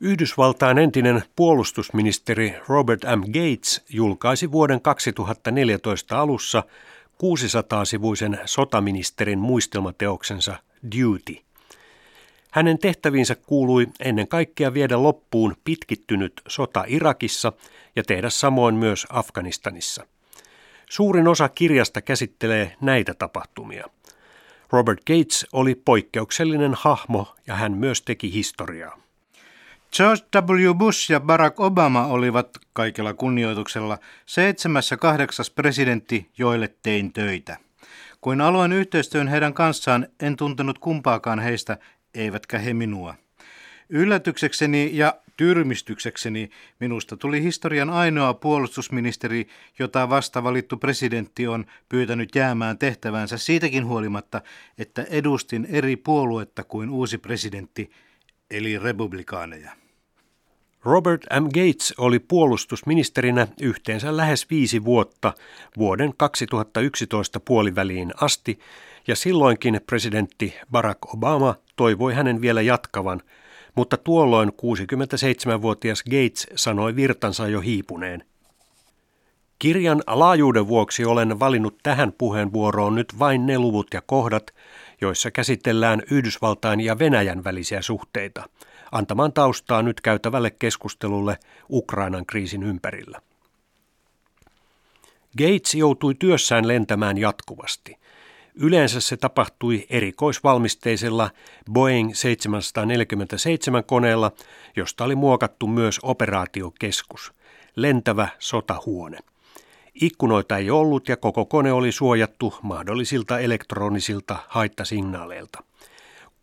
Yhdysvaltain entinen puolustusministeri Robert M. Gates julkaisi vuoden 2014 alussa 600-sivuisen sotaministerin muistelmateoksensa Duty. Hänen tehtäviinsä kuului ennen kaikkea viedä loppuun pitkittynyt sota Irakissa ja tehdä samoin myös Afganistanissa. Suurin osa kirjasta käsittelee näitä tapahtumia. Robert Gates oli poikkeuksellinen hahmo ja hän myös teki historiaa. George W. Bush ja Barack Obama olivat kaikella kunnioituksella seitsemäs ja kahdeksas presidentti, joille tein töitä. Kuin aloin yhteistyön heidän kanssaan, en tuntenut kumpaakaan heistä, eivätkä he minua. Yllätyksekseni ja tyrmistyksekseni minusta tuli historian ainoa puolustusministeri, jota vasta valittu presidentti on pyytänyt jäämään tehtävänsä siitäkin huolimatta, että edustin eri puoluetta kuin uusi presidentti, eli republikaaneja. Robert M. Gates oli puolustusministerinä yhteensä lähes viisi vuotta vuoden 2011 puoliväliin asti, ja silloinkin presidentti Barack Obama toivoi hänen vielä jatkavan, mutta tuolloin 67-vuotias Gates sanoi virtansa jo hiipuneen. Kirjan laajuuden vuoksi olen valinnut tähän puheenvuoroon nyt vain ne luvut ja kohdat, joissa käsitellään Yhdysvaltain ja Venäjän välisiä suhteita, antamaan taustaa nyt käytävälle keskustelulle Ukrainan kriisin ympärillä. Gates joutui työssään lentämään jatkuvasti. Yleensä se tapahtui erikoisvalmisteisella Boeing 747 koneella, josta oli muokattu myös operaatiokeskus, lentävä sotahuone. Ikkunoita ei ollut ja koko kone oli suojattu mahdollisilta elektronisilta haittasignaaleilta.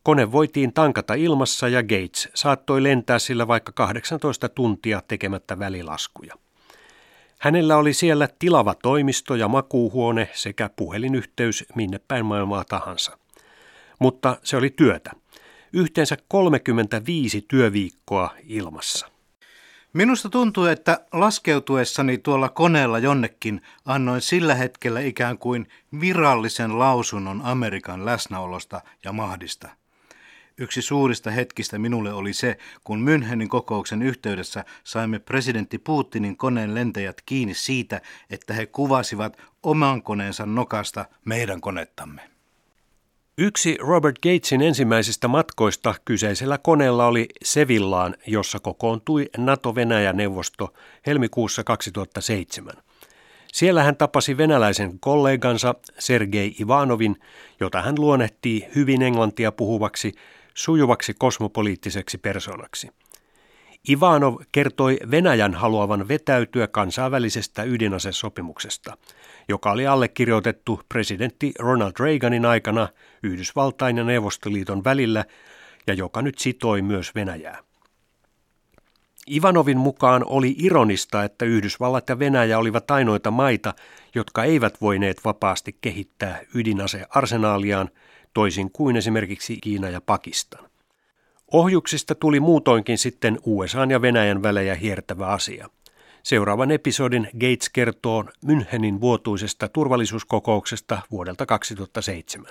Kone voitiin tankata ilmassa ja Gates saattoi lentää sillä vaikka 18 tuntia tekemättä välilaskuja. Hänellä oli siellä tilava toimisto ja makuuhuone sekä puhelinyhteys minne päin maailmaa tahansa. Mutta se oli työtä. Yhteensä 35 työviikkoa ilmassa. Minusta tuntuu, että laskeutuessani tuolla koneella jonnekin annoin sillä hetkellä ikään kuin virallisen lausunnon Amerikan läsnäolosta ja mahdista. Yksi suurista hetkistä minulle oli se, kun Münchenin kokouksen yhteydessä saimme presidentti Putinin koneen lentäjät kiinni siitä, että he kuvasivat oman koneensa nokasta meidän konettamme. Yksi Robert Gatesin ensimmäisistä matkoista kyseisellä koneella oli Sevillaan, jossa kokoontui NATO-Venäjä-neuvosto helmikuussa 2007. Siellä hän tapasi venäläisen kollegansa Sergei Ivanovin, jota hän luonnehtii hyvin englantia puhuvaksi, sujuvaksi kosmopoliittiseksi persoonaksi. Ivanov kertoi Venäjän haluavan vetäytyä kansainvälisestä ydinasesopimuksesta, joka oli allekirjoitettu presidentti Ronald Reaganin aikana Yhdysvaltain ja Neuvostoliiton välillä ja joka nyt sitoi myös Venäjää. Ivanovin mukaan oli ironista, että Yhdysvallat ja Venäjä olivat ainoita maita, jotka eivät voineet vapaasti kehittää ydinasearsenaaliaan, toisin kuin esimerkiksi Kiina ja Pakistan. Ohjuksista tuli muutoinkin sitten USA ja Venäjän välejä hiertävä asia. Seuraavan episodin Gates kertoo Münchenin vuotuisesta turvallisuuskokouksesta vuodelta 2007.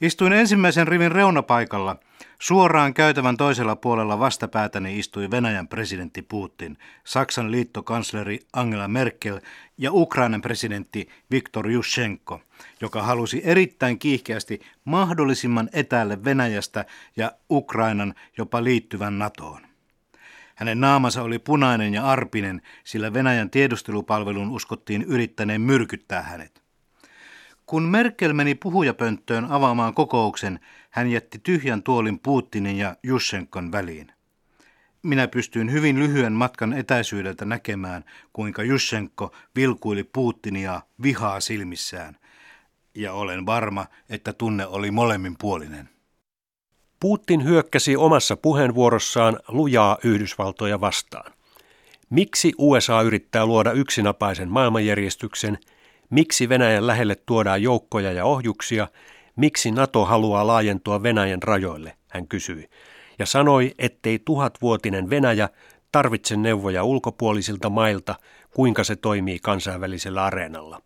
Istuin ensimmäisen rivin reunapaikalla. Suoraan käytävän toisella puolella vastapäätäni istui Venäjän presidentti Putin, Saksan liittokansleri Angela Merkel ja Ukrainan presidentti Viktor Yushchenko, joka halusi erittäin kiihkeästi mahdollisimman etäälle Venäjästä ja Ukrainan jopa liittyvän NATOon. Hänen naamansa oli punainen ja arpinen, sillä Venäjän tiedustelupalvelun uskottiin yrittäneen myrkyttää hänet. Kun Merkel meni puhujapönttöön avaamaan kokouksen, hän jätti tyhjän tuolin Putinin ja Jussenkon väliin. Minä pystyin hyvin lyhyen matkan etäisyydeltä näkemään, kuinka Jussenko vilkuili Putinia vihaa silmissään. Ja olen varma, että tunne oli molemminpuolinen. Putin hyökkäsi omassa puheenvuorossaan lujaa Yhdysvaltoja vastaan. Miksi USA yrittää luoda yksinäpäisen maailmanjärjestyksen – Miksi Venäjän lähelle tuodaan joukkoja ja ohjuksia? Miksi NATO haluaa laajentua Venäjän rajoille? Hän kysyi. Ja sanoi, ettei tuhatvuotinen Venäjä tarvitse neuvoja ulkopuolisilta mailta, kuinka se toimii kansainvälisellä areenalla.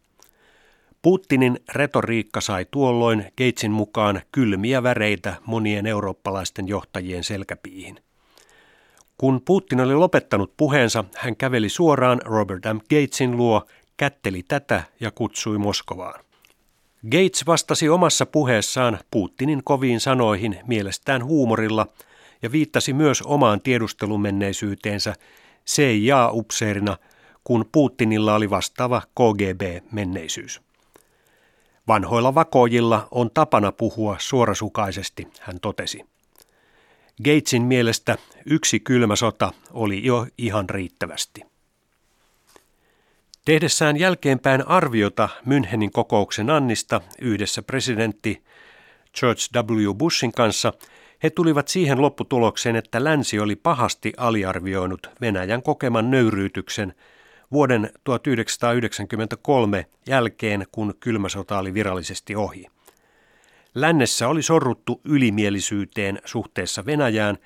Putinin retoriikka sai tuolloin Gatesin mukaan kylmiä väreitä monien eurooppalaisten johtajien selkäpiihin. Kun Putin oli lopettanut puheensa, hän käveli suoraan Robert M. Gatesin luo, kätteli tätä ja kutsui Moskovaan. Gates vastasi omassa puheessaan Putinin koviin sanoihin mielestään huumorilla ja viittasi myös omaan tiedustelumenneisyyteensä CIA-upseerina, kun Putinilla oli vastaava KGB-menneisyys. Vanhoilla vakoojilla on tapana puhua suorasukaisesti, hän totesi. Gatesin mielestä yksi kylmä sota oli jo ihan riittävästi. Tehdessään jälkeenpäin arviota Münchenin kokouksen Annista yhdessä presidentti George W. Bushin kanssa, he tulivat siihen lopputulokseen, että länsi oli pahasti aliarvioinut Venäjän kokeman nöyryytyksen vuoden 1993 jälkeen, kun kylmä sota oli virallisesti ohi. Lännessä oli sorruttu ylimielisyyteen suhteessa Venäjään,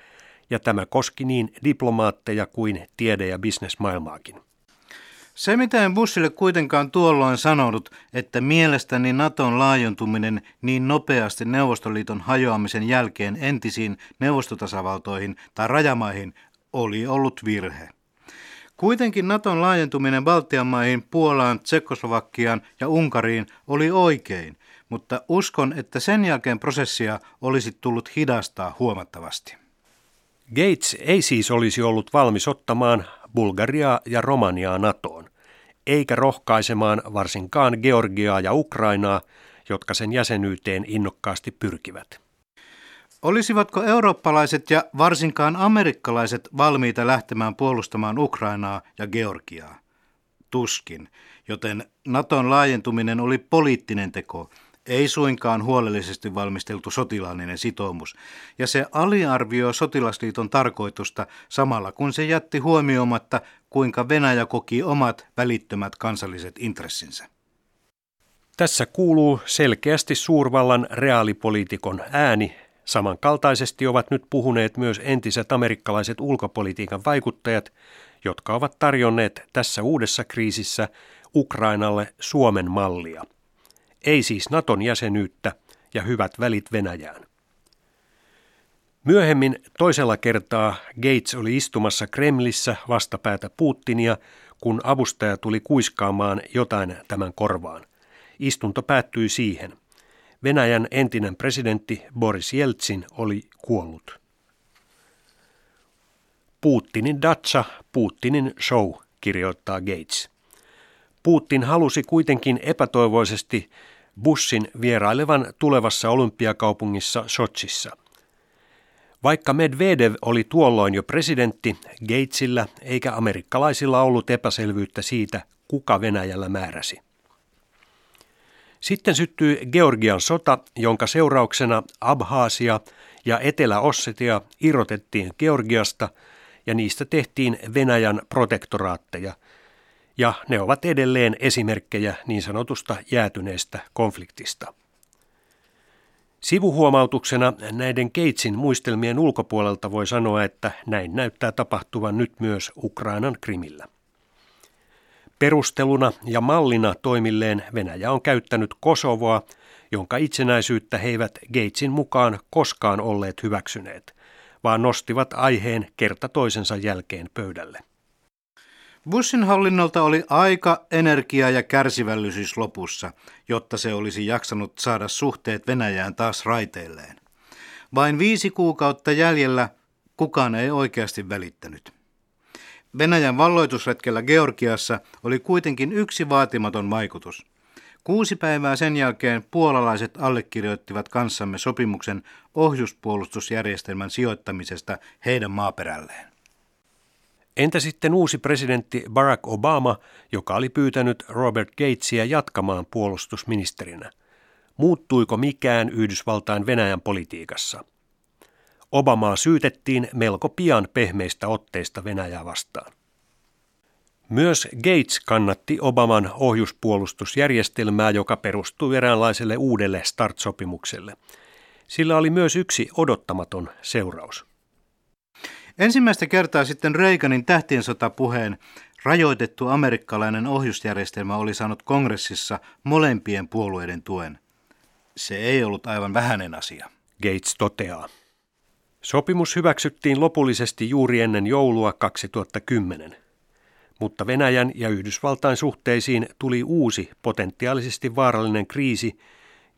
ja tämä koski niin diplomaatteja kuin tiede- ja bisnesmaailmaakin. Se, mitä en Bushille kuitenkaan tuolloin sanonut, että mielestäni Naton laajentuminen niin nopeasti Neuvostoliiton hajoamisen jälkeen entisiin neuvostotasavaltoihin tai rajamaihin oli ollut virhe. Kuitenkin Naton laajentuminen Baltian maihin, Puolaan, Tsekkoslovakiaan ja Unkariin oli oikein, mutta uskon, että sen jälkeen prosessia olisi tullut hidastaa huomattavasti. Gates ei siis olisi ollut valmis ottamaan Bulgariaa ja Romaniaa NATOon, eikä rohkaisemaan varsinkaan Georgiaa ja Ukrainaa, jotka sen jäsenyyteen innokkaasti pyrkivät. Olisivatko eurooppalaiset ja varsinkaan amerikkalaiset valmiita lähtemään puolustamaan Ukrainaa ja Georgiaa? Tuskin, joten Naton laajentuminen oli poliittinen teko, ei suinkaan huolellisesti valmisteltu sotilaallinen sitoumus, ja se aliarvioi sotilasliiton tarkoitusta samalla kun se jätti huomioimatta, kuinka Venäjä koki omat välittömät kansalliset intressinsä. Tässä kuuluu selkeästi suurvallan reaalipoliitikon ääni. Samankaltaisesti ovat nyt puhuneet myös entiset amerikkalaiset ulkopolitiikan vaikuttajat, jotka ovat tarjonneet tässä uudessa kriisissä Ukrainalle Suomen mallia – ei siis Naton jäsenyyttä ja hyvät välit Venäjään. Myöhemmin toisella kertaa Gates oli istumassa Kremlissä vastapäätä Putinia, kun avustaja tuli kuiskaamaan jotain tämän korvaan. Istunto päättyi siihen. Venäjän entinen presidentti Boris Jeltsin oli kuollut. Putinin datsa, Putinin show, kirjoittaa Gates. Putin halusi kuitenkin epätoivoisesti Bushin vierailevan tulevassa olympiakaupungissa Sochissa. Vaikka Medvedev oli tuolloin jo presidentti, Gatesillä eikä amerikkalaisilla ollut epäselvyyttä siitä, kuka Venäjällä määräsi. Sitten syttyi Georgian sota, jonka seurauksena Abhaasia ja Etelä-Ossetia irrotettiin Georgiasta ja niistä tehtiin Venäjän protektoraatteja – ja ne ovat edelleen esimerkkejä niin sanotusta jäätyneestä konfliktista. Sivuhuomautuksena näiden Keitsin muistelmien ulkopuolelta voi sanoa, että näin näyttää tapahtuvan nyt myös Ukrainan krimillä. Perusteluna ja mallina toimilleen Venäjä on käyttänyt Kosovoa, jonka itsenäisyyttä he eivät Gatesin mukaan koskaan olleet hyväksyneet, vaan nostivat aiheen kerta toisensa jälkeen pöydälle. Bushin hallinnolta oli aika, energia ja kärsivällisyys lopussa, jotta se olisi jaksanut saada suhteet Venäjään taas raiteilleen. Vain viisi kuukautta jäljellä kukaan ei oikeasti välittänyt. Venäjän valloitusretkellä Georgiassa oli kuitenkin yksi vaatimaton vaikutus. Kuusi päivää sen jälkeen puolalaiset allekirjoittivat kanssamme sopimuksen ohjuspuolustusjärjestelmän sijoittamisesta heidän maaperälleen. Entä sitten uusi presidentti Barack Obama, joka oli pyytänyt Robert Gatesia jatkamaan puolustusministerinä? Muuttuiko mikään Yhdysvaltain Venäjän politiikassa? Obamaa syytettiin melko pian pehmeistä otteista Venäjää vastaan. Myös Gates kannatti Obaman ohjuspuolustusjärjestelmää, joka perustui eräänlaiselle uudelle START-sopimukselle. Sillä oli myös yksi odottamaton seuraus. Ensimmäistä kertaa sitten Reaganin tähtiensotapuheen rajoitettu amerikkalainen ohjusjärjestelmä oli saanut kongressissa molempien puolueiden tuen. Se ei ollut aivan vähäinen asia. Gates toteaa. Sopimus hyväksyttiin lopullisesti juuri ennen joulua 2010, mutta Venäjän ja Yhdysvaltain suhteisiin tuli uusi potentiaalisesti vaarallinen kriisi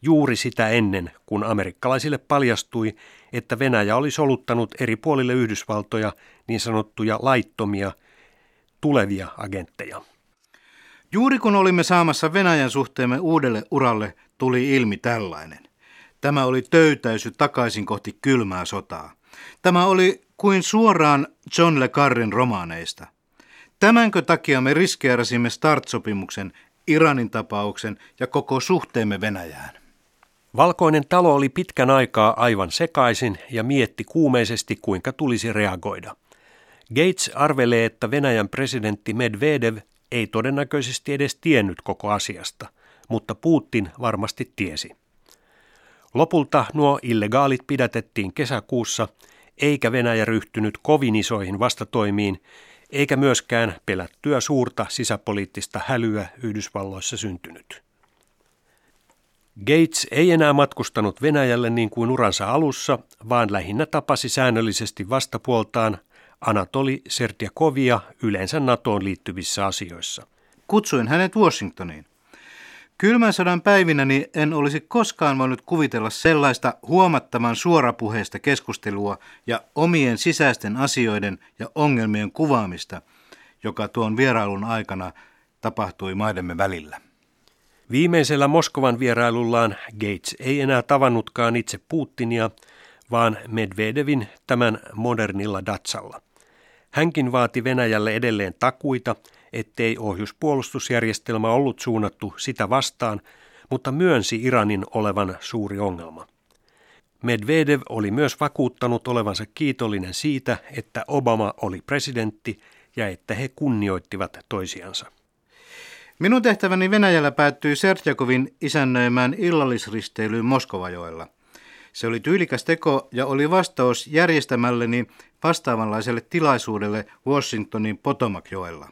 juuri sitä ennen, kun amerikkalaisille paljastui, että Venäjä oli soluttanut eri puolille Yhdysvaltoja niin sanottuja laittomia tulevia agentteja. Juuri kun olimme saamassa Venäjän suhteemme uudelle uralle, tuli ilmi tällainen. Tämä oli töytäisy takaisin kohti kylmää sotaa. Tämä oli kuin suoraan John Le Carrin romaaneista. Tämänkö takia me riskeerasimme START-sopimuksen, Iranin tapauksen ja koko suhteemme Venäjään? Valkoinen talo oli pitkän aikaa aivan sekaisin ja mietti kuumeisesti, kuinka tulisi reagoida. Gates arvelee, että Venäjän presidentti Medvedev ei todennäköisesti edes tiennyt koko asiasta, mutta Putin varmasti tiesi. Lopulta nuo illegaalit pidätettiin kesäkuussa, eikä Venäjä ryhtynyt kovin isoihin vastatoimiin, eikä myöskään pelättyä suurta sisäpoliittista hälyä Yhdysvalloissa syntynyt. Gates ei enää matkustanut Venäjälle niin kuin uransa alussa, vaan lähinnä tapasi säännöllisesti vastapuoltaan Anatoli Sertiakovia yleensä NATOon liittyvissä asioissa. Kutsuin hänet Washingtoniin. Kylmän sodan päivinäni en olisi koskaan voinut kuvitella sellaista huomattavan suorapuheista keskustelua ja omien sisäisten asioiden ja ongelmien kuvaamista, joka tuon vierailun aikana tapahtui maidemme välillä. Viimeisellä Moskovan vierailullaan Gates ei enää tavannutkaan itse Putinia, vaan Medvedevin tämän modernilla datsalla. Hänkin vaati Venäjälle edelleen takuita, ettei ohjuspuolustusjärjestelmä ollut suunnattu sitä vastaan, mutta myönsi Iranin olevan suuri ongelma. Medvedev oli myös vakuuttanut olevansa kiitollinen siitä, että Obama oli presidentti ja että he kunnioittivat toisiansa. Minun tehtäväni Venäjällä päättyi Sertjakovin isännöimään illallisristeilyyn Moskovajoella. Se oli tyylikäs teko ja oli vastaus järjestämälleni vastaavanlaiselle tilaisuudelle Washingtonin Potomacjoella.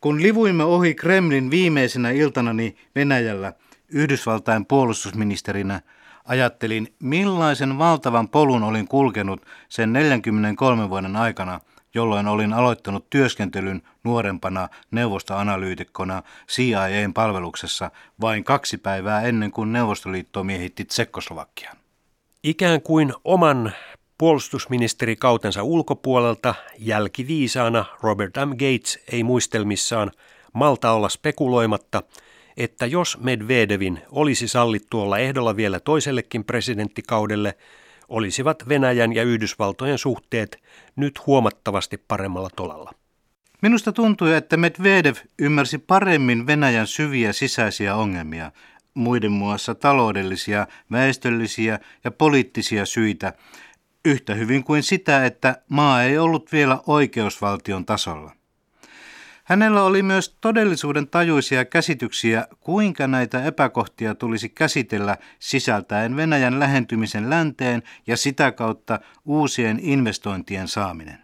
Kun livuimme ohi Kremlin viimeisenä iltanani Venäjällä Yhdysvaltain puolustusministerinä, ajattelin millaisen valtavan polun olin kulkenut sen 43 vuoden aikana – jolloin olin aloittanut työskentelyn nuorempana neuvostoanalyytikkona CIAn palveluksessa vain kaksi päivää ennen kuin Neuvostoliitto miehitti Tsekkoslovakian. Ikään kuin oman puolustusministerikautensa ulkopuolelta jälkiviisaana Robert M. Gates ei muistelmissaan malta olla spekuloimatta, että jos Medvedevin olisi sallittu olla ehdolla vielä toisellekin presidenttikaudelle – olisivat Venäjän ja Yhdysvaltojen suhteet nyt huomattavasti paremmalla tolalla. Minusta tuntui, että Medvedev ymmärsi paremmin Venäjän syviä sisäisiä ongelmia, muiden muassa taloudellisia, väestöllisiä ja poliittisia syitä, yhtä hyvin kuin sitä, että maa ei ollut vielä oikeusvaltion tasolla. Hänellä oli myös todellisuuden tajuisia käsityksiä, kuinka näitä epäkohtia tulisi käsitellä sisältäen Venäjän lähentymisen länteen ja sitä kautta uusien investointien saaminen.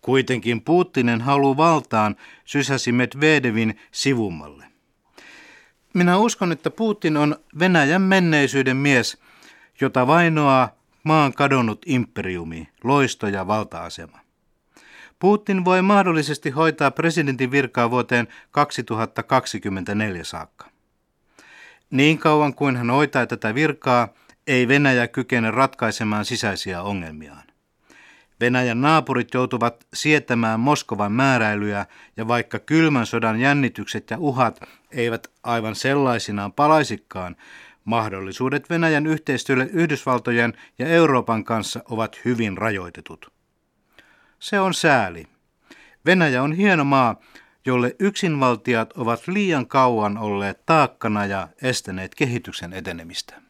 Kuitenkin Putinin halu valtaan sysäsi Medvedevin sivummalle. Minä uskon, että Putin on Venäjän menneisyyden mies, jota vainoaa maan kadonnut imperiumi, loisto ja valta-asema. Putin voi mahdollisesti hoitaa presidentin virkaa vuoteen 2024 saakka. Niin kauan kuin hän hoitaa tätä virkaa, ei Venäjä kykene ratkaisemaan sisäisiä ongelmiaan. Venäjän naapurit joutuvat sietämään Moskovan määräilyjä ja vaikka kylmän sodan jännitykset ja uhat eivät aivan sellaisinaan palaisikaan, mahdollisuudet Venäjän yhteistyölle Yhdysvaltojen ja Euroopan kanssa ovat hyvin rajoitetut. Se on sääli. Venäjä on hieno maa, jolle yksinvaltiat ovat liian kauan olleet taakkana ja estäneet kehityksen etenemistä.